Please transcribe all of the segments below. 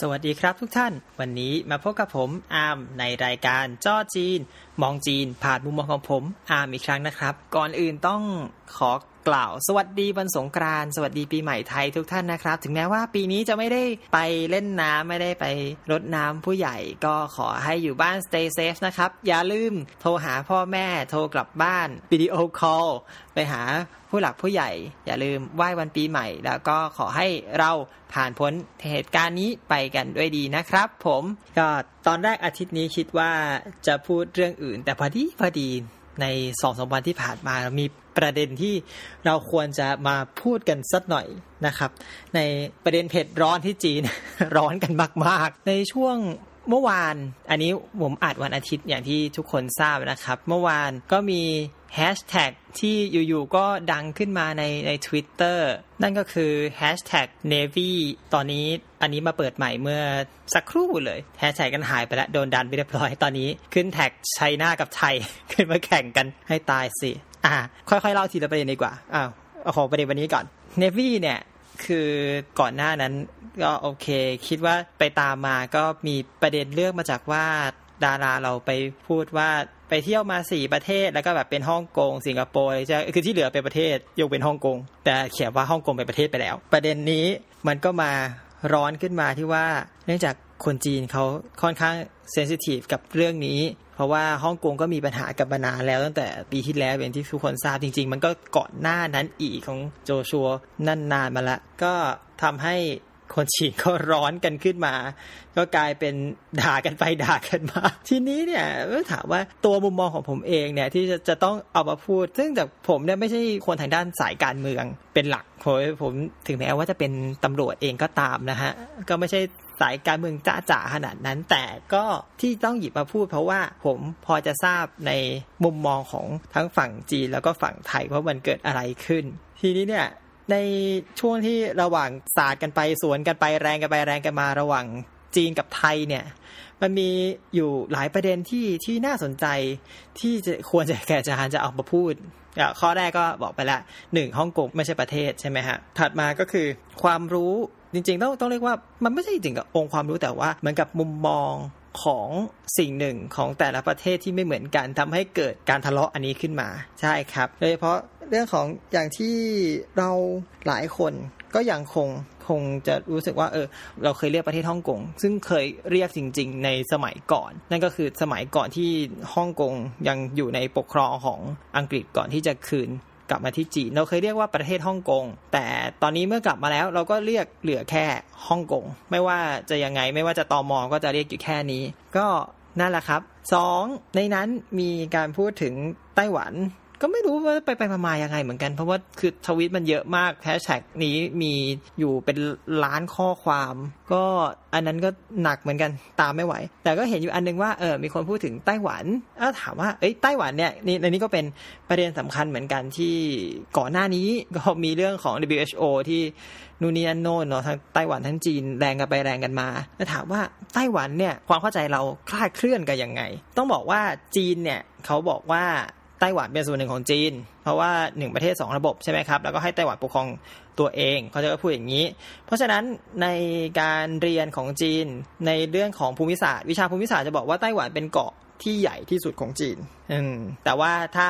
สวัสดีครับทุกท่าน วันนี้มาพบกับผมอาร์มในรายการจ้อจีน มองจีน ผ่านมุมมองของผมอาร์มอีกครั้งนะครับ ก่อนอื่นต้องขอ กล่าว สวัสดีวันสงกรานต์สวัสดีปีใหม่ไทยทุกท่านนะครับ ถึงแม้ว่าปีนี้จะไม่ได้ไปเล่นน้ำไม่ได้ไปรดน้ำผู้ใหญ่ก็ขอให้อยู่บ้าน stay safe นะครับ อย่าลืมโทรหาพ่อแม่โทรกลับบ้านวิดีโอคอลไปหาผู้หลักผู้ใหญ่ อย่าลืมไหว้วันปีใหม่ แล้วก็ขอให้เราผ่านพ้นเหตุการณ์นี้ไปกันด้วยดีนะครับ ผมก็ตอนแรกอาทิตย์นี้คิดว่าจะพูดเรื่องอื่น แต่พอดีพอดี ในสองสามวันที่ผ่านมามีประเด็นที่เราควรจะมาพูดกันสักหน่อยนะครับ ในประเด็นเผ็ดร้อนที่จีน ร้อนกันมาก ๆ ในช่วงเมื่อวาน อันนี้ผมอัดวันอาทิตย์อย่างที่ทุกคนทราบนะครับ เมื่อวานก็มี แฮชแท็กที่อยู่ๆก็ดังขึ้นมาในใน Twitter นั่นก็คือแฮชแท็ก Navy ตอนนี้อันนี้มาเปิดใหม่เมื่อสักครู่เลยแฮชแท็กกันหายไปแล้วโดนดันไปเรียบร้อยตอนนี้ขึ้นแท็กไชน่ากับไทย ขึ้นมาแข่งกันให้ตายสิ อ่า ค่อยๆเล่าทีละประเด็นดีกว่าอ้าวเอาของประเด็นวันนี้ก่อน Navy เนี่ยคือก่อนหน้านั้นก็โอเค คิดว่าไปตามมาก็มีประเด็นเรื่องมาจากว่าดาราเราไปพูดว่า ไปเที่ยวมาสี่ประเทศ แล้วก็แบบเป็นฮ่องกงสิงคโปร์จะคือที่เหลือเป็นประเทศยกเป็นฮ่องกง แต่เขียนว่าฮ่องกงเป็นประเทศไปแล้ว ประเด็นนี้มันก็มาร้อนขึ้นมาที่ว่า เนื่องจากคนจีนเขาค่อนข้างเซนซิทีฟกับเรื่องนี้ เพราะว่าฮ่องกงก็มีปัญหากับมานานแล้วตั้งแต่ปีที่แล้วอย่างที่ทุกคนทราบจริง ๆ มันก็ก่อนหน้านั้นอีกของโจชัวนั่นนานมาละก็ทำให้ คนฉีดก็ร้อนกันขึ้นมา ก็กลายเป็นด่ากันไปด่ากันมา ทีนี้เนี่ยถามว่าตัวมุมมองของผมเองเนี่ยที่จะจะต้องเอามาพูด ซึ่งแต่ผมเนี่ยไม่ใช่คนทางด้านสายการเมืองเป็นหลักผมผมถึงแม้ว่าจะเป็นตำรวจเองก็ตามนะฮะ ก็ไม่ใช่สายการเมืองจ้าจ๋าขนาดนั้น แต่ก็ที่ต้องหยิบมาพูด เพราะว่าผมพอจะทราบในมุมมองของทั้งฝั่งจีนแล้วก็ฝั่งไทยว่ามันเกิดอะไรขึ้น ทีนี้เนี่ย ในช่วงที่ระหว่างศาสตร์กันไปสวนกันไปแรงกันไปแรงกันมาระหว่างจีนกับไทยเนี่ย มันมีอยู่หลายประเด็นที่ที่น่าสนใจที่จะควรจะแก่จานจะเอามาพูดข้อแรกก็บอกไปละหนึ่งฮ่องกงไม่ใช่ประเทศใช่ไหมฮะถัดมาก็คือความรู้จริงๆ ต้องต้องเรียกว่ามันไม่ใช่จริงกับองค์ความรู้แต่ว่าเหมือนกับมุมมอง ของสิ่งหนึ่งของแต่ละประเทศที่ไม่เหมือนกันทำให้เกิดการทะเลาะอันนี้ขึ้นมาใช่ครับโดยเฉพาะเรื่องของอย่างที่เราหลายคนก็ยังคงคงจะรู้สึกว่าเออเราเคยเรียกประเทศฮ่องกงซึ่งเคยเรียกจริง ๆ ในสมัยก่อน นั่นก็คือสมัยก่อนที่ฮ่องกงยังอยู่ในปกครองของอังกฤษก่อนที่จะคืน กลับมาที่จีน เราเคยเรียกว่าประเทศฮ่องกง แต่ตอนนี้เมื่อกลับมาแล้วเราก็เรียกเหลือแค่ฮ่องกง ไม่ว่าจะยังไงไม่ว่าจะตอมอก็จะเรียกอยู่แค่นี้ ก็นั่นแหละครับสองในนั้นมีการพูดถึงไต้หวัน ก็ไม่รู้ว่าไปไปมายังไงเหมือนกัน เพราะว่าคือทวิตมันเยอะมากแฮชแท็กนี้มีอยู่เป็นล้านข้อความ ก็อันนั้นก็หนักเหมือนกันตามไม่ไหว แต่ก็เห็นอยู่อันนึงว่าเออมีคนพูดถึงไต้หวันแล้วถามว่าเอ้ยไต้หวันเนี่ยนี่ในนี้ก็เป็นประเด็นสำคัญเหมือนกันที่ก่อนหน้านี้ก็มีเรื่องของ WHO ที่นู่นนี่นั่นโน่นเนาะทั้งไต้หวันทั้งจีนแรงกันไปแรงกันมาแล้วถามว่าไต้หวันเนี่ยความเข้าใจเราคลาดเคลื่อนกันยังไง ต้องบอกว่าจีนเนี่ยเขาบอกว่า ไต้หวันเป็นส่วนหนึ่งของจีน เพราะว่าหนึ่งประเทศ2ระบบใช่ไหมครับ แล้วก็ให้ไต้หวันปกครองตัวเองเขาจะพูดอย่างนี้ เพราะฉะนั้นในการเรียนของจีนในเรื่องของภูมิศาสตร์วิชาภูมิศาสตร์จะบอกว่าไต้หวันเป็นเกาะที่ใหญ่ที่สุดของจีน อืม แต่ว่าถ้า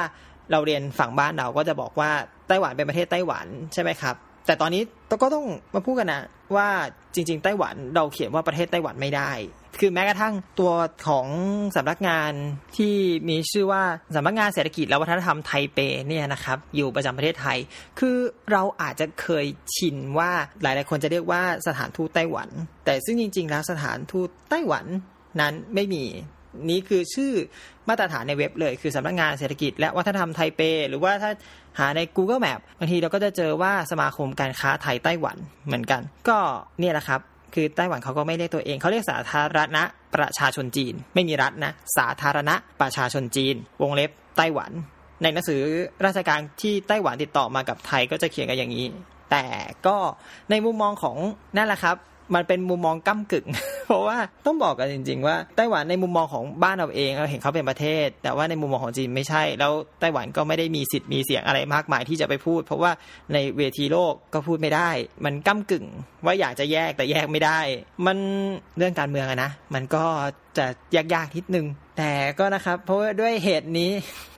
เราเรียนฝั่งบ้านเราก็จะบอกว่าไต้หวันเป็นประเทศไต้หวันใช่ไหมครับ แต่ตอนนี้ก็ต้องมาพูดกันนะว่าจริง ๆ ไต้หวันเราเขียนว่าประเทศไต้หวันไม่ได้ คือแม้กระทั่งตัวของสำนักงานที่มีชื่อว่าสำนักงานเศรษฐกิจและวัฒนธรรมไทเปเนี่ยนะครับอยู่ประจำประเทศไทย คือเราอาจจะเคยชินว่าหลายๆคนจะเรียกว่าสถานทูตไต้หวัน แต่ซึ่งจริง ๆ แล้วสถานทูตไต้หวันนั้นไม่มีนี้คือชื่อมาตรฐานในเว็บเลย คือสำนักงานเศรษฐกิจและวัฒนธรรมไทเป หรือว่าถ้าหาใน Google Map บางทีเราก็จะเจอว่าสมาคมการค้าไทยไต้หวันเหมือนกัน ก็เนี่ยแหละครับ คือไต้หวันเขาก็ไม่เรียกตัวเองเขาเรียกสาธารณะประชาชนจีน ไม่มีรัฐนะ สาธารณะประชาชนจีน วงเล็บไต้หวัน ในหนังสือราชการที่ไต้หวันติดต่อมากับไทยก็จะเขียนกันอย่างนี้ แต่ก็ในมุมมองของนั่นแหละครับ มันเป็นมุมมองก้ากึ่ง เพราะว่าต้องบอกกันจริง ๆ ว่าไต้หวันในมุมมองของบ้านเราเองเราเห็นเขาเป็นประเทศ แต่ว่าในมุมมองของจีนไม่ใช่ แล้วไต้หวันก็ไม่ได้มีสิทธิ์มีเสียงอะไรมากมายที่จะไปพูด เพราะว่าในเวทีโลกก็พูดไม่ได้ มันก้ากึ่ง ว่าอยากจะแยกแต่แยกไม่ได้ มันเรื่องการเมืองอะนะมันก็จะยากๆนิดนึง แต่ก็นะครับ เพราะว่าด้วยเหตุนี้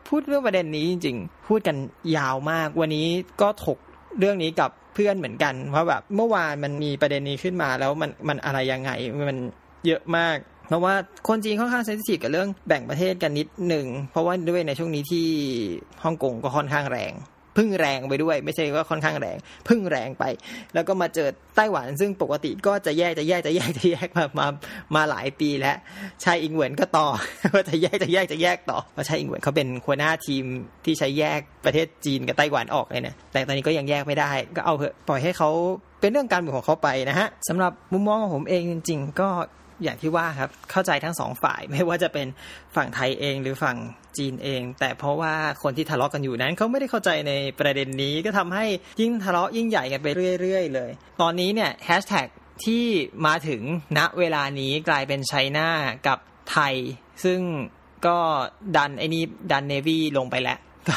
พูดเรื่องประเด็นนี้จริง ๆ พูดกันยาวมาก วันนี้ก็ถกเรื่องนี้กับ เพื่อนเหมือนกันว่าแบบเมื่อวานมันมีประเด็นนี้ขึ้นมาแล้วมันมันอะไรยังไงมันเยอะมากเพราะว่าคนจีนค่อนข้างเซนซิทีฟกับเรื่องแบ่งประเทศกันนิดหนึ่งเพราะว่าด้วยในช่วงนี้ที่ฮ่องกงก็ค่อนข้างแรง พึ่งแรงไปด้วย ไม่ใช่ว่าค่อนข้างแรงพึ่งแรงไป แล้วก็มาเจอไต้หวันซึ่งปกติก็จะแยกจะแยกจะแยกจะแยกมามามาหลายปีแล้วชายอิงเหวินก็ต่อว่าจะแยกจะแยกจะแยกต่อเพราะชายอิงเหวินเขาเป็นหัวหน้าทีมที่ใช้แยกประเทศจีนกับไต้หวันออกเลยเนี่ยแต่ตอนนี้ก็ยังแยกไม่ได้ ก็เอาเถอะปล่อยให้เขาเป็นเรื่องการเมืองของเขาไปนะฮะสำหรับมุมมองของผมเองจริง ๆ ก็ อย่างที่ว่าครับเข้าใจทั้งสองฝ่ายไม่ว่าจะเป็นฝั่งไทยเองหรือฝั่งจีนเอง แต่เพราะว่าคนที่ทะเลาะกันอยู่นั้นเขาไม่ได้เข้าใจในประเด็นนี้ก็ทำให้ยิ่งทะเลาะยิ่งใหญ่กันไปเรื่อยๆ เลย ตอนนี้เนี่ยแฮชแท็กที่มาถึงณเวลานี้กลายเป็นไชน่ากับไทย ซึ่งก็ดันไอ้นี้ดันเนวีลงไปแล้วก็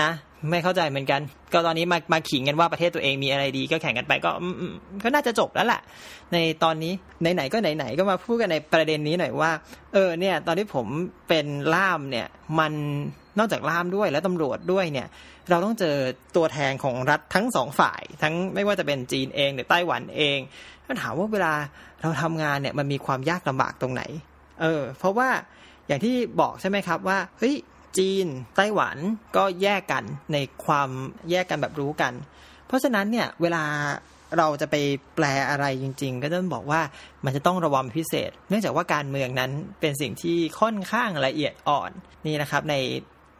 นะ ไม่เข้าใจเหมือนกัน ก็ตอนนี้มามาขิงกันว่าประเทศตัวเองมีอะไรดี ก็แข่งกันไปก็ก็น่าจะจบแล้วแหละในตอนนี้ไหนๆก็ไหนๆก็มาพูดกันในประเด็นนี้หน่อยว่า เออเนี่ย ตอนที่ผมเป็นล่ามเนี่ย มันนอกจากล่ามด้วยแล้วตำรวจด้วยเนี่ย เราต้องเจอตัวแทนของรัฐทั้งสองฝ่าย ทั้งไม่ว่าจะเป็นจีนเองหรือไต้หวันเองก็ถามว่าเวลาเราทำงานเนี่ยมันมีความยากลำบากตรงไหน เออ เพราะว่าอย่างที่บอกใช่ไหมครับว่าเฮ้ย จีน ไต้หวันก็แยกกันในความแยกกันแบบรู้กัน เพราะฉะนั้นเนี่ยเวลาเราจะไปแปลอะไรจริง ๆ ก็ต้องบอกว่ามันจะต้องระวังพิเศษ เนื่องจากว่าการเมืองนั้นเป็นสิ่งที่ค่อนข้างละเอียดอ่อนนี่นะครับ ใน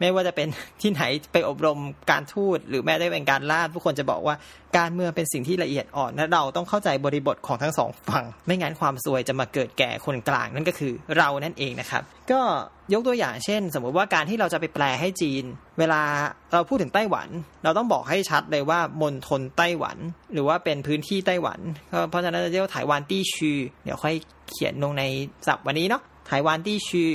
ไม่ว่าจะเป็นที่ไหนไปอบรมการทูตหรือแม้ได้เป็นการล่าผู้คนจะบอกว่าการเมืองเป็นสิ่งที่ละเอียดอ่อนและเราต้องเข้าใจบริบทของทั้งสองฝั่ง ไม่งั้นความซวยจะมาเกิดแก่คนกลางนั่นก็คือเรานั่นเองนะครับ ก็ยกตัวอย่างเช่น สมมุติว่าการที่เราจะไปแปลให้จีน เวลาเราพูดถึงไต้หวัน เราต้องบอกให้ชัดเลยว่ามณฑลไต้หวัน หรือว่าเป็นพื้นที่ไต้หวันเพราะฉะนั้นจะเรียกว่าไต้หวันตี้ชือเดี๋ยวค่อยเขียนลงในศัพท์วันนี้เนาะไต้หวันตี้ชือ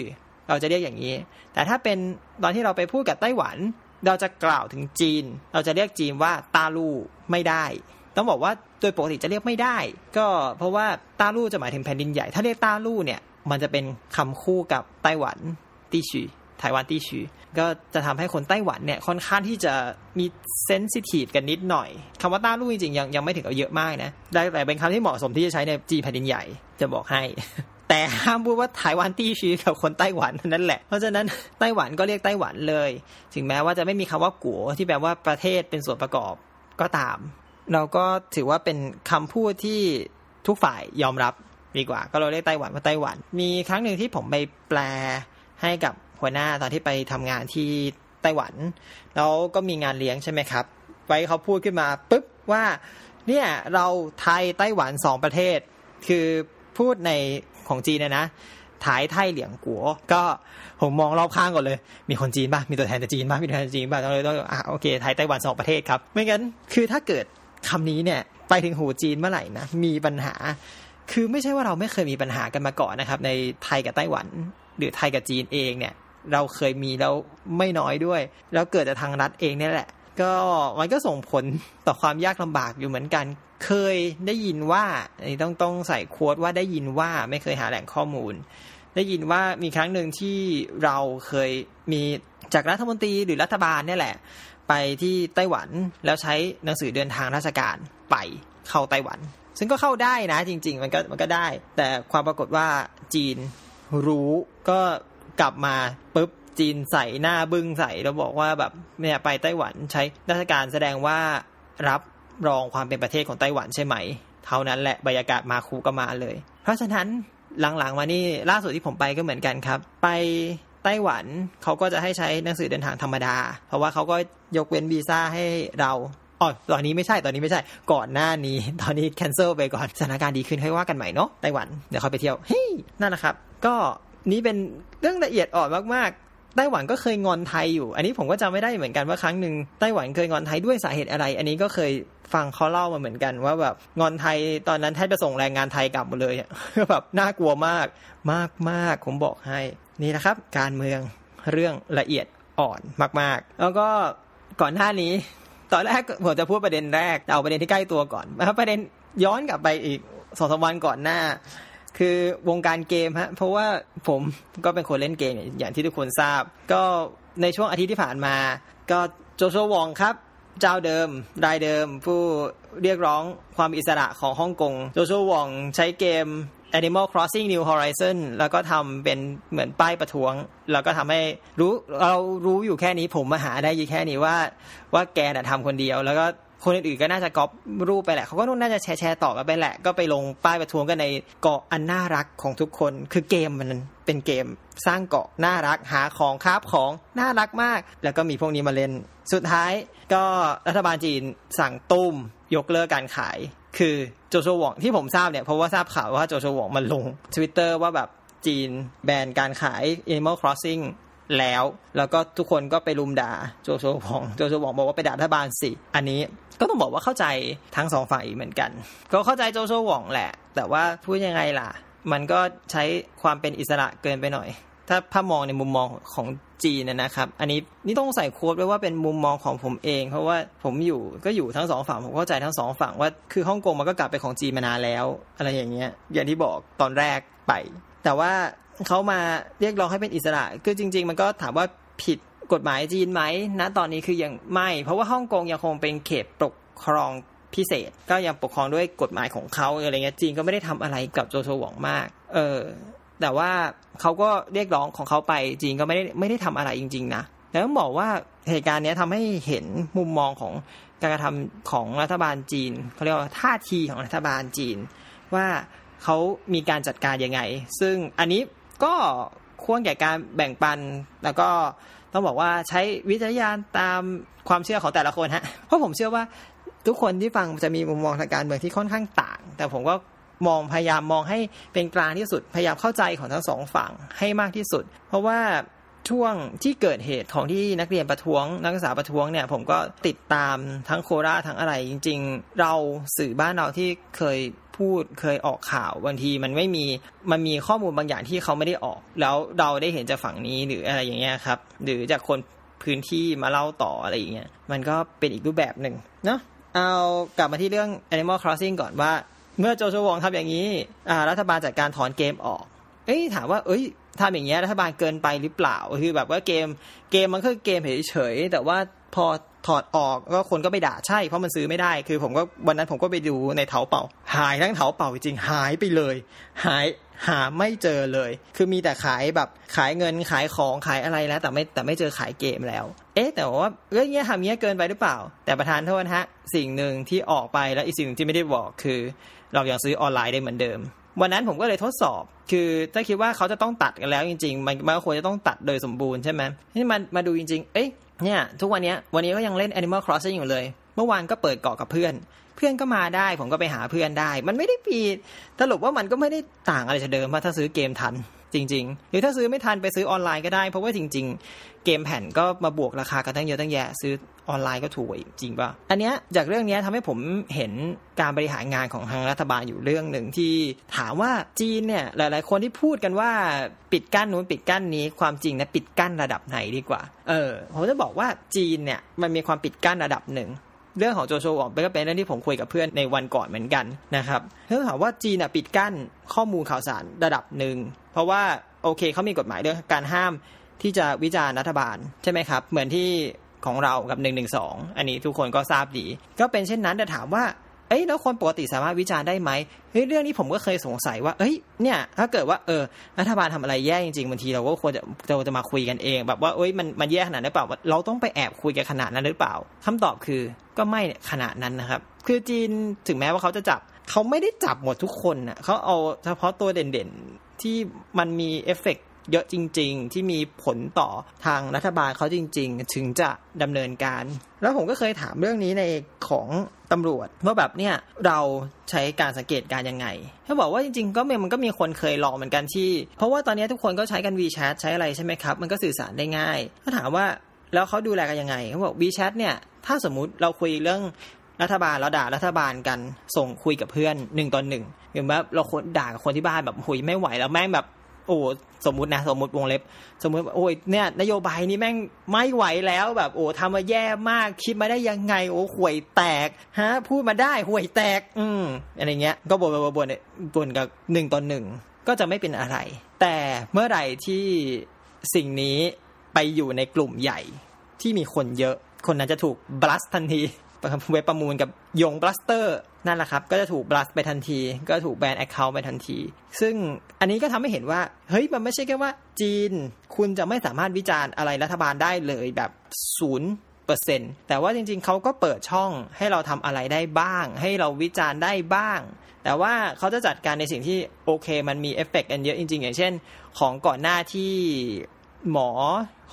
เราจะเรียกอย่างนี้ แต่ถ้าเป็นตอนที่เราไปพูดกับไต้หวัน เราจะกล่าวถึงจีน เราจะเรียกจีนว่าตาลู่ไม่ได้ ต้องบอกว่าโดยปกติจะเรียกไม่ได้ ก็เพราะว่าตาลู่จะหมายถึงแผ่นดินใหญ่ ถ้าเรียกตาลู่เนี่ย มันจะเป็นคำคู่กับไต้หวันตีชีไต้หวันตีชีก็จะทำให้คนไต้หวันเนี่ยค่อนข้างที่จะมีเซนซิทีฟกันนิดหน่อยคำว่าต้าลู่จริงๆยังยังไม่ถึงกับเยอะมากนะแต่เป็นคำที่เหมาะสมที่จะใช้ในจีแผ่นดินใหญ่จะบอกให้ แต่ห้ามพูดว่าไต้หวันตี้ชีกับคนไต้หวันนั่นแหละ เพราะฉะนั้นไต้หวันก็เรียกไต้หวันเลย ถึงแม้ว่าจะไม่มีคำว่ากัวที่แปลว่าประเทศเป็นส่วนประกอบก็ตาม เราก็ถือว่าเป็นคำพูดที่ทุกฝ่ายยอมรับดีกว่า ก็เราเรียกไต้หวันว่าไต้หวัน มีครั้งหนึ่งที่ผมไปแปลให้กับหัวหน้าตอนที่ไปทำงานที่ไต้หวัน แล้วก็มีงานเลี้ยงใช่ไหมครับ ไว้เขาพูดขึ้นมาปุ๊บว่าเนี่ยเราไทยไต้หวันสองประเทศ คือพูดใน ของจีนนะนะถ่ายไทยเหลียงกัว ก็ผมมองรอบข้างก่อนเลย มีคนจีนป่ะมีตัวแทนจากจีนป่ะมีตัวแทนจากจีนป่ะต้องเลยต้องอะโอเคไทยไต้หวันสองประเทศครับ ไม่งั้นคือถ้าเกิดคำนี้เนี่ยไปถึงหูจีนเมื่อไหร่นะมีปัญหา คือไม่ใช่ว่าเราไม่เคยมีปัญหากันมาก่อนนะครับ ในไทยกับไต้หวัน หรือไทยกับจีนเองเนี่ย เราเคยมีแล้วไม่น้อยด้วย แล้วเกิดจากทางรัฐเองนี่แหละ ก็มันก็ส่งผลต่อความยากลำบากอยู่เหมือนกัน เคยได้ยินว่าต้องต้องใส่โค้ดว่าได้ยินว่าไม่เคยหาแหล่งข้อมูล ได้ยินว่ามีครั้งหนึ่งที่เราเคยมีจากรัฐมนตรีหรือรัฐบาลเนี่ยแหละ ไปที่ไต้หวันแล้วใช้หนังสือเดินทางราชการไปเข้าไต้หวัน ซึ่งก็เข้าได้นะจริง ๆ มันก็มันก็ได้ แต่ความปรากฏว่าจีนรู้ก็กลับมาปุ๊บ จีนใส่หน้าบึ้งใส่แล้วบอกว่าแบบเนี่ยไปไต้หวันใช้ราชการแสดงว่ารับรองความเป็นประเทศของไต้หวันใช่ไหม เท่านั้นแหละบรรยากาศมาคูก็มาเลย เพราะฉะนั้นหลังๆมานี่ล่าสุดที่ผมไปก็เหมือนกันครับ ไปไต้หวันเขาก็จะให้ใช้หนังสือเดินทางธรรมดา เพราะว่าเขาก็ยกเว้นวีซ่าให้เราอ๋อตอนนี้ไม่ใช่ตอนนี้ไม่ใช่ก่อนหน้านี้ ตอนนี้แคนเซิลไปก่อนสถานการณ์ดีขึ้นค่อยว่ากันใหม่เนาะไต้หวันเดี๋ยวเขาไปเที่ยวเฮ้ยนั่นนะครับ ก็นี้เป็นเรื่องละเอียดอ่อนมาก ไต้หวันก็เคยงอนไทยอยู่ อันนี้ผมก็จำไม่ได้เหมือนกันว่าครั้งหนึ่งไต้หวันเคยงอนไทยด้วยสาเหตุอะไร อันนี้ก็เคยฟังเขาเล่ามาเหมือนกัน ว่าแบบงอนไทยตอนนั้นแทบจะส่งแรงงานไทยกลับมาเลยแบบน่ากลัวมากมากมากผมบอกให้นี่นะครับ การเมืองเรื่องละเอียดอ่อนมาก ๆ แล้วก็ก่อนหน้านี้ ตอนแรกผมจะพูดประเด็นแรกเอาประเด็นที่ใกล้ตัวก่อนนะครับประเด็นย้อนกลับไปอีกสองสวันก่อนหน้า คือวงการเกมฮะ เพราะว่าผมก็เป็นคนเล่นเกมอย่างที่ทุกคนทราบ ก็ในช่วงอาทิตย์ที่ผ่านมา ก็โจโฉวองครับ เจ้าเดิม รายเดิม ผู้เรียกร้องความอิสระของฮ่องกง โจโฉวองใช้เกม Animal Crossing New Horizon แล้วก็ทำเป็นเหมือนป้ายประท้วง แล้วก็ทำให้รู้เรารู้อยู่แค่นี้ผมมาหาได้ยี่แค่นี้ว่า ว่าแกน่ะทำคนเดียว แล้วก็ คนอื่นๆก็น่าจะก๊อปรูปไปแหละเขาก็น่าจะแชร์แชร์ต่อกันไปแหละ ก็ไปลงป้ายประท้วงกันในเกาะอันน่ารักของทุกคน คือเกมมันเป็นเกมสร้างเกาะน่ารักหาของคาบของน่ารักมาก แล้วก็มีพวกนี้มาเล่น สุดท้ายก็รัฐบาลจีนสั่งตุ้มยกเลิกการขาย คือโจโฉวองที่ผมทราบเนี่ยเพราะว่าทราบข่าวว่าโจโฉวองมันลง Twitter ว่าแบบจีนแบนการขาย Animal Crossing แล้ว แล้วก็ทุกคนก็ไปลุมด่าโจโฉวองโจโฉวองบอกว่าไปด่ารัฐบาลสิ อันนี้ ก็ต้องบอกว่าเข้าใจทั้งสองฝ่ายเหมือนกัน ก็เข้าใจโจโฉวองแหละ แต่ว่าพูดยังไงล่ะ มันก็ใช้ความเป็นอิสระเกินไปหน่อย ถ้าถ้ามองในมุมมองของจีนนะครับ อันนี้นี่ต้องใส่โค้ดไว้ว่าเป็นมุมมองของผมเอง เพราะว่าผมอยู่ก็อยู่ทั้งสองฝั่งผมเข้าใจทั้งสองฝั่งว่าคือฮ่องกงมันก็กลับไปของจีนมานานแล้ว อะไรอย่างเงี้ยอย่างที่บอกตอนแรกไป แต่ว่าเขามาเรียกร้องให้เป็นอิสระ คือจริง ๆ มันก็ถามว่าผิด กฎหมายจีนไหมณตอนนี้คือยังไม่ เพราะว่าฮ่องกงยังคงเป็นเขตปกครองพิเศษ ก็ยังปกครองด้วยกฎหมายของเขาอะไรเงี้ยจีนก็ไม่ได้ทำอะไรกับโจโฉหวงมาก เออ แต่ว่าเขาก็เรียกร้องของเขาไปจีนก็ไม่ได้ไม่ได้ทำอะไรจริง ๆ นะแล้วต้องบอกว่าเหตุการณ์นี้ทำให้เห็นมุมมองของการกระทำของรัฐบาลจีนเขาเรียกว่าท่าทีของรัฐบาลจีน ว่าเขามีการจัดการยังไง ซึ่งอันนี้ก็ควรแก่การแบ่งปันแล้วก็ ต้องบอกว่าใช้วิจารยานตามความเชื่อของแต่ละคนฮะ เพราะผมเชื่อว่าทุกคนที่ฟังจะมีมุมมองทางการเมืองที่ค่อนข้างต่าง แต่ผมก็มองพยายามมองให้เป็นกลางที่สุด พยายามเข้าใจของทั้งสองฝั่งให้มากที่สุด เพราะว่าช่วงที่เกิดเหตุของที่นักเรียนประท้วง นักศึกษาประท้วงเนี่ย ผมก็ติดตามทั้งโคราทั้งอะไรจริง ๆ เราสื่อบ้านเราที่เคย พูดเคยออกข่าวบางทีมันไม่มีมันมีข้อมูลบางอย่างที่เขาไม่ได้ออก แล้วเราได้เห็นจากฝั่งนี้หรืออะไรอย่างเงี้ยครับ หรือจากคนพื้นที่มาเล่าต่ออะไรอย่างเงี้ยมันก็เป็นอีกรูปแบบหนึ่งเนาะเอากลับมาที่เรื่อง Animal Crossing ก่อนว่า เมื่อโจโฉวองทำอย่างนี้รัฐบาลจัดการถอนเกมออก เอ้ยถามว่า เอ้ยทำอย่างเงี้ยรัฐบาลเกินไปหรือเปล่า คือแบบว่าเกมเกมมันคือเกมเฉยๆแต่ว่าพอ ถอดออกก็คนก็ไปด่าใช่เพราะมันซื้อไม่ได้ คือผมก็วันนั้นผมก็ไปดูในเถาเป่า หายทั้งเถาเป่าจริงหายไปเลย หายหาไม่เจอเลย คือมีแต่ขายแบบขายเงินขายของขายอะไรแล้วแต่ไม่แต่ไม่เจอขายเกมแล้ว เอ๊ะแต่ว่าเรื่องนี้ยทำเงี้ยเกินไปหรือเปล่า แต่ประธานโทษฮะสิ่งหนึ่งที่ออกไปแล้วอีกสิ่งที่ไม่ได้บอกคือ เรายังซื้อออนไลน์ได้เหมือนเดิม วันนั้นผมก็เลยทดสอบ คือถ้าคิดว่าเขาจะต้องตัดกันแล้วจริง ๆ มันมันควรจะต้องตัดโดยสมบูรณ์ใช่ไหมนี่มันมาดูจริง ๆ เอ้ยเนี่ยทุกวันนี้วันนี้ก็ยังเล่น Animal Crossing อยู่เลย เมื่อวานก็เปิดเกาะกับเพื่อน เพื่อนก็มาได้ผมก็ไปหาเพื่อนได้ มันไม่ได้ปีสรุปว่ามันก็ไม่ได้ต่างอะไรจากเดิมถ้าซื้อเกมทัน จริง ๆ หรือถ้าซื้อไม่ทันไปซื้อออนไลน์ก็ได้ เพราะว่าจริง ๆ เกมแผ่นก็มาบวกราคากันตั้งเยอะตั้งแยะซื้อออนไลน์ก็ถูกจริงป่ะ อันเนี้ยจากเรื่องนี้ทำให้ผมเห็นการบริหารงานของทางรัฐบาลอยู่เรื่องหนึ่งที่ถามว่าจีนเนี่ยหลาย ๆ คนที่พูดกันว่าปิดกั้นนู้นปิดกั้นนี้ความจริงนะปิดกั้นระดับไหนดีกว่า เออผมจะบอกว่าจีนเนี่ยมันมีความปิดกั้นระดับหนึ่ง เรื่องของโจโฉวองก็เป็นเรื่องที่ผมคุยกับเพื่อนในวันก่อนเหมือนกันนะครับเรื่องถามว่าจีนปิดกั้นข้อมูลข่าวสารระดับหนึ่งเพราะว่าโอเคเขามีกฎหมายเรื่องการห้ามที่จะวิจารณ์รัฐบาลใช่ไหมครับ เหมือนที่ของเรากับหนึ่งหนึ่งสองอันนี้ทุกคนก็ทราบดี ก็เป็นเช่นนั้นแต่ถามว่า เอ้ยแล้วคนปกติสามารถวิจารณ์ได้ไหมเฮ้ยเรื่องนี้ผมก็เคยสงสัยว่า เอ้ยเนี่ยถ้าเกิดว่าเออรัฐบาลทำอะไรแย่จริงๆบางทีเราก็ควรจะเราจะมาคุยกันเอง แบบว่าเอ้ยมันมันแย่ขนาดนั้นหรือเปล่าเราต้องไปแอบคุยกันขนาดนั้นหรือเปล่าคำตอบคือก็ไม่ขนาดนั้นนะครับ คือจีนถึงแม้ว่าเขาจะจับเขาไม่ได้จับหมดทุกคนนะเขาเอาเฉพาะตัวเด่นๆที่มันมีเอฟเฟก เยอะจริง ๆ ที่มีผลต่อทางรัฐบาลเขาจริง ๆ ถึงจะดำเนินการ แล้วผมก็เคยถามเรื่องนี้ในของตำรวจว่าแบบเนี่ยเราใช้การสังเกตการยังไงเขาบอกว่าจริง ๆ ก็มันก็มีคนเคยลองเหมือนกันที่ เพราะว่าตอนนี้ทุกคนก็ใช้กัน WeChat ใช้อะไรใช่ไหมครับ มันก็สื่อสารได้ง่ายก็ถามว่าแล้วเขาดูแลกันยังไงเขาบอก WeChat เนี่ยถ้าสมมุติเราคุยเรื่องรัฐบาลเราด่ารัฐบาลกันส่งคุยกับเพื่อนหนึ่งตอนหนึ่งเห็นว่าเราคนด่ากับคนที่บ้านแบบหุยไม่ไหวแล้วแม่งแบบ โอ้สมมตินะ สมมติวงเล็บ สมมติโอ้ยเนี่ย นโยบายนี้แม่งไม่ไหวแล้วแบบโอ้ทำมาแย่มากคิดมาได้ยังไง โอ้ห่วยแตกฮะ พูดมาได้ห่วยแตก อืมอะไรเงี้ย ก็บ่นบ่นบ่นบ่นกับหนึ่งต่อหนึ่งก็จะไม่เป็นอะไร แต่เมื่อไหร่ที่สิ่งนี้ไปอยู่ในกลุ่มใหญ่ที่มีคนเยอะ คนนั้นจะถูกบลัสทันที เว็บประมูลกับยงบลัสเตอร์นั่นแหละครับ ก็จะถูกบลัสไปทันที ก็ถูกแบนแอคเคาท์ไปทันที ซึ่งอันนี้ก็ทำให้เห็นว่า เฮ้ย มันไม่ใช่แค่ว่าจีน คุณจะไม่สามารถวิจารณ์อะไรรัฐบาลได้เลยแบบศูนย์เปอร์เซ็นแต่ว่าจริงๆ เขาก็เปิดช่องให้เราทำอะไรได้บ้าง ให้เราวิจารณ์ได้บ้าง แต่ว่าเขาจะจัดการในสิ่งที่โอเค มันมีเอฟเฟกต์กันเยอะจริง ๆ อย่างเช่น ของก่อนหน้าที่ หมอ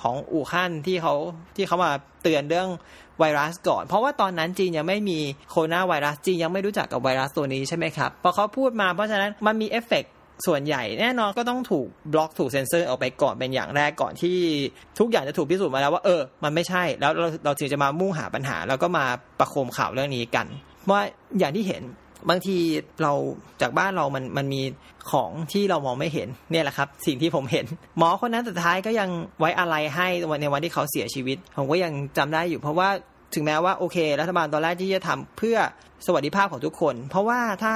ของอู่ฮั่นที่เขาที่เขามาเตือนเรื่องไวรัสก่อน เพราะว่าตอนนั้นจีนยังไม่มีโคโรนาไวรัสจีนยังไม่รู้จักกับไวรัสตัวนี้ใช่ไหมครับพอเขาพูดมาเพราะฉะนั้นมันมีเอฟเฟกส่วนใหญ่แน่นอนก็ต้องถูกบล็อกถูกเซ็นเซอร์ออกไปก่อนเป็นอย่างแรกก่อนที่ทุกอย่างจะถูกพิสูจน์มาแล้วว่าเออ มันไม่ใช่แล้วเราเราถึงจะมามุ่งหาปัญหา แล้วก็มาประโคมข่าวเรื่องนี้กันว่าอย่างที่เห็น บางทีเราจากบ้านเรามันมันมีของที่เรามองไม่เห็นเนี่ยแหละครับ สิ่งที่ผมเห็น หมอคนนั้นสุดท้ายก็ยังไว้อะไรให้ในวันที่เขาเสียชีวิต ผมก็ยังจำได้อยู่ เพราะว่าถึงแม้ว่าโอเค รัฐบาลตอนแรกที่จะทำเพื่อสวัสดิภาพของทุกคน เพราะว่าถ้า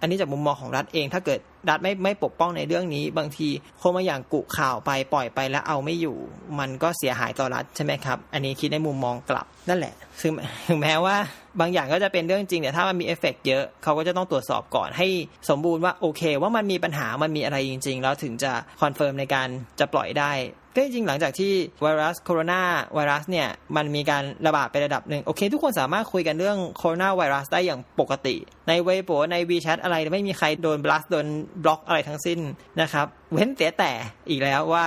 อันนี้จากมุมมองของรัฐเอง ถ้าเกิดรัฐไม่ไม่ปกป้องในเรื่องนี้ บางทีคมาอย่างกุข่าวไปปล่อยไปแล้วเอาไม่อยู่ มันก็เสียหายต่อรัฐใช่ไหมครับ อันนี้คิดในมุมมองกลับนั่นแหละซึ่งถึงแม้ว่าบางอย่างก็จะเป็นเรื่องจริงแต่ถ้ามันมีเอฟเฟกเยอะเขาก็จะต้องตรวจสอบก่อนให้สมบูรณ์ว่าโอเค ว่ามันมีปัญหามันมีอะไรจริง ๆ แล้วถึงจะ confirm ในการจะปล่อยได้ ก็จริงหลังจากที่ไวรัสโคโรนาไวรัสเนี่ยมันมีการระบาดไประดับหนึ่งโอเค ทุกคนสามารถคุยกันเรื่องโคโรนาไวรัสได้อย่างปกติ ในเว็บในวีแชทอะไรไม่มีใครโดนบลัสโดนบล็อกอะไรทั้งสิ้นนะครับ เว้นแต่แต่อีกแล้วว่า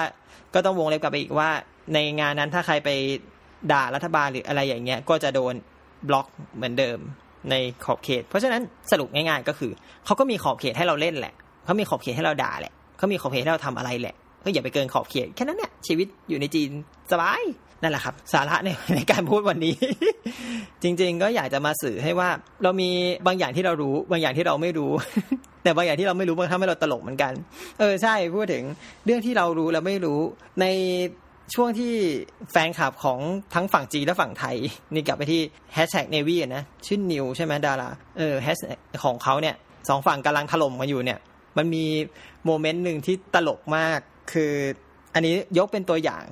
ก็ต้องวงเล็บกลับไปอีกว่า ในงานนั้นถ้าใครไปด่ารัฐบาลหรืออะไรอย่างเงี้ยก็จะโดนบล็อกเหมือนเดิมในขอบเขต เพราะฉะนั้นสรุปง่ายๆก็คือเขาก็มีขอบเขตให้เราเล่นแหละเขามีขอบเขตให้เราด่าแหละเขามีขอบเขตให้เราทำอะไรแหละ ก็อย่าไปเกินขอบเขตแค่นั้นเนี่ยชีวิตอยู่ในจีนสบายนั่นแหละครับ สาระในในการพูดวันนี้ จริง ๆ ก็อยากจะมาสื่อให้ว่า เรามีบางอย่างที่เรารู้ บางอย่างที่เราไม่รู้ แต่บางอย่างที่เราไม่รู้บางทำให้เราตลกเหมือนกัน เออใช่พูดถึงเรื่องที่เรารู้แล้วไม่รู้ในช่วงที่แฟนคลับของทั้งฝั่งจีนและฝั่งไทย นี่กลับไปที่แฮชแท็กเนวี่นะชื่อนิวใช่ไหมดาราเออแฮชของเขาเนี่ยสองฝั่งกำลังถล่มกันอยู่เนี่ย มันมีโมเมนต์หนึ่งที่ตลกมาก คืออันนี้ยกเป็นตัวอย่าง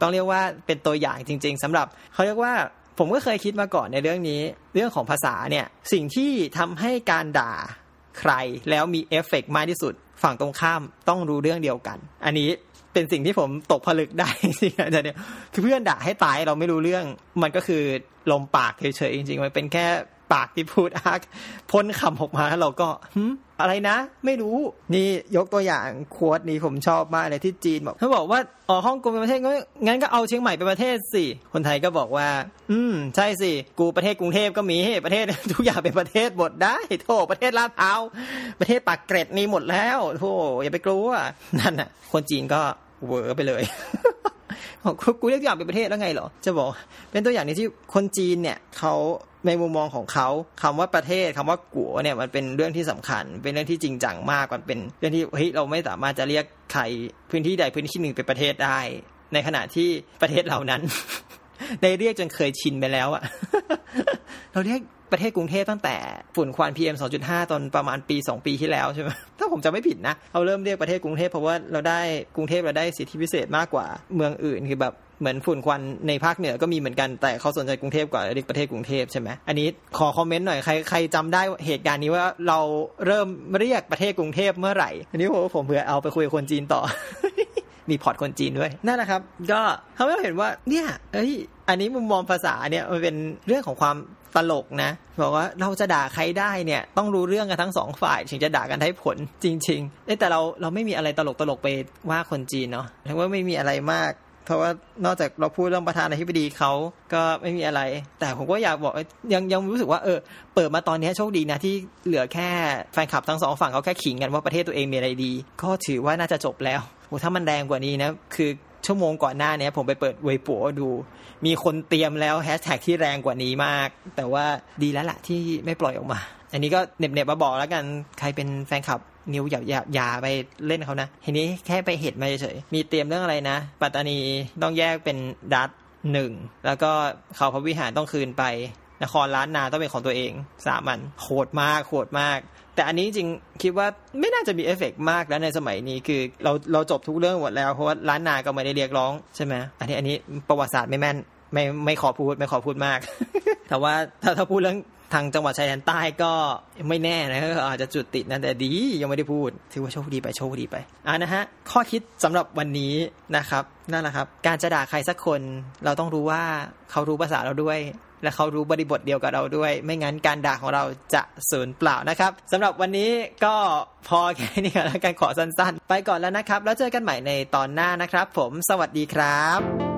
ต้องเรียกว่าเป็นตัวอย่างจริง ๆสำหรับเขาเรียกว่าผมก็เคยคิดมาก่อนในเรื่องนี้ เรื่องของภาษาเนี่ยสิ่งที่ทำให้การด่าใครแล้วมีเอฟเฟกมากที่สุด ฝั่งตรงข้ามต้องรู้เรื่องเดียวกัน อันนี้เป็นสิ่งที่ผมตกผลึกได้จริงๆเนี่ยคือเพื่อนด่าให้ตายเราไม่รู้เรื่อง มันก็คือลมปากเฉยๆจริงๆมันเป็นแค่ปากที่พูดอักพ้นคำออกมาแล้วเราก็ อะไรนะ ไม่รู้ นี่ยกตัวอย่างโค้ดนี้ผมชอบมากเลยที่จีนบอกเขาบอกว่าอ๋อฮ่องกงเป็นประเทศงั้นก็เอาเชียงใหม่เป็นประเทศสิคนไทยก็บอกว่า อืม ใช่สิกูประเทศกรุงเทพก็มีประเทศทุกอย่างเป็นประเทศหมดได้โธ่ประเทศลาดพร้าวประเทศปากเกร็ดมีหมดแล้วโธ่อย่าไปกลัวนั่นน่ะ คนจีนก็เวอร์ไปเลยกูเรียกอย่างเป็นประเทศแล้วไงเหรอ จะบอก เป็นตัวอย่างนี้ที่คนจีนเนี่ยเขา ในมุมมองของเขาคำว่าประเทศคำว่ากัวเนี่ยมันเป็นเรื่องที่สำคัญ เป็นเรื่องที่จริงจังมากมันเป็นเรื่องที่เฮ้ยเราไม่สามารถจะเรียกใครพื้นที่ใดพื้นที่หนึ่งเป็นประเทศได้ ในขณะที่ประเทศเหล่านั้นได้เรียกจนเคยชินไปแล้วอะเราเรียกประเทศกรุงเทพตั้งแต่ฝุ่นควัน PM 2.5ตอนประมาณปี2ปีที่แล้วใช่ไหมถ้าผมจะไม่ผิดนะ เราเริ่มเรียกประเทศกรุงเทพเพราะว่าเราได้กรุงเทพเราได้สิทธิพิเศษมากกว่าเมืองอื่นคือแบบ เหมือนฝุ่นควันในภาคเหนือก็มีเหมือนกันแต่เขาสนใจกรุงเทพกว่าเรียกประเทศกรุงเทพใช่ไหมอันนี้ขอคอมเมนต์หน่อยใครใครจำได้เหตุการณ์นี้ว่าเราเริ่มเรียกประเทศกรุงเทพเมื่อไหร่ อันนี้ผมผมเผื่อเอาไปคุยคนจีนต่อ มีพอร์ตคนจีนด้วยนั่นแหละครับ ก็เขาไม่เห็นว่าเนี่ยเอ้ยอันนี้มุมมองภาษาเนี่ยมันเป็นเรื่องของความตลกนะบอกว่าเราจะด่าใครได้เนี่ยต้องรู้เรื่องกันทั้งสองฝ่ายถึงจะด่ากันได้ผลจริงๆแต่เราเราไม่มีอะไรตลกตลกไปว่าคนจีนเนาะทั้งว่าไม่มีอะไรมาก เพราะว่านอกจากเราพูดเรื่องประธานาธิบดีเขาก็ไม่มีอะไร แต่ผมก็อยากบอกยังยังรู้สึกว่าเออเปิดมาตอนนี้โชคดีนะที่เหลือแค่แฟนคลับทั้งสองฝั่งเขาแค่ขิงกันว่าประเทศตัวเองมีอะไรดี ก็ถือว่าน่าจะจบแล้วโอ้ถ้ามันแรงกว่านี้นะคือชั่วโมงก่อนหน้านี้ผมไปเปิดเว็บปัวดู มีคนเตรียมแล้วแฮชแท็กที่แรงกว่านี้มาก แต่ว่าดีแล้วละที่ไม่ปล่อยออกมา อันนี้ก็เน็บๆมาบอกแล้วกันใครเป็นแฟนคลับ นิ้วอย่าอย่าอย่าไปเล่นเขานะทีนี้แค่ไปเห็นมาเฉยมีเตรียมเรื่องอะไรนะ ปัตตานีต้องแยกเป็นดัตหนึ่งแล้วก็เขาพระวิหารต้องคืนไปนครล้านนาต้องเป็นของตัวเองสามันโหดมากโหดมาก แต่อันนี้จริงคิดว่าไม่น่าจะมีเอฟเฟกมากแล้วในสมัยนี้คือเราเราจบทุกเรื่องหมดแล้วเพราะว่าล้านนาก็ไม่ได้เรียกร้องใช่ไหมอันนี้อันนี้ประวัติศาสตร์ไม่แม่นไม่ไม่ขอพูดไม่ขอพูดมาก แต่ว่าถ้าถ้าพูดเรื่อง ทางจังหวัดชายแดนใต้ก็ไม่แน่นะอาจจะจุดติดนะแต่ดียังไม่ได้พูด ถือว่าโชคดีไปโชคดีไปอ่านะฮะข้อคิดสำหรับวันนี้นะครับนั่นแหละครับ การจะด่าใครสักคนเราต้องรู้ว่าเขารู้ภาษาเราด้วย และเขารู้บริบทเดียวกับเราด้วย ไม่งั้นการด่าของเราจะสูญเปล่านะครับสำหรับวันนี้ก็พอแค่นี้แล้วกันขอสั้นๆ ไปก่อนแล้วนะครับ แล้วเจอกันใหม่ในตอนหน้านะครับ ผมสวัสดีครับ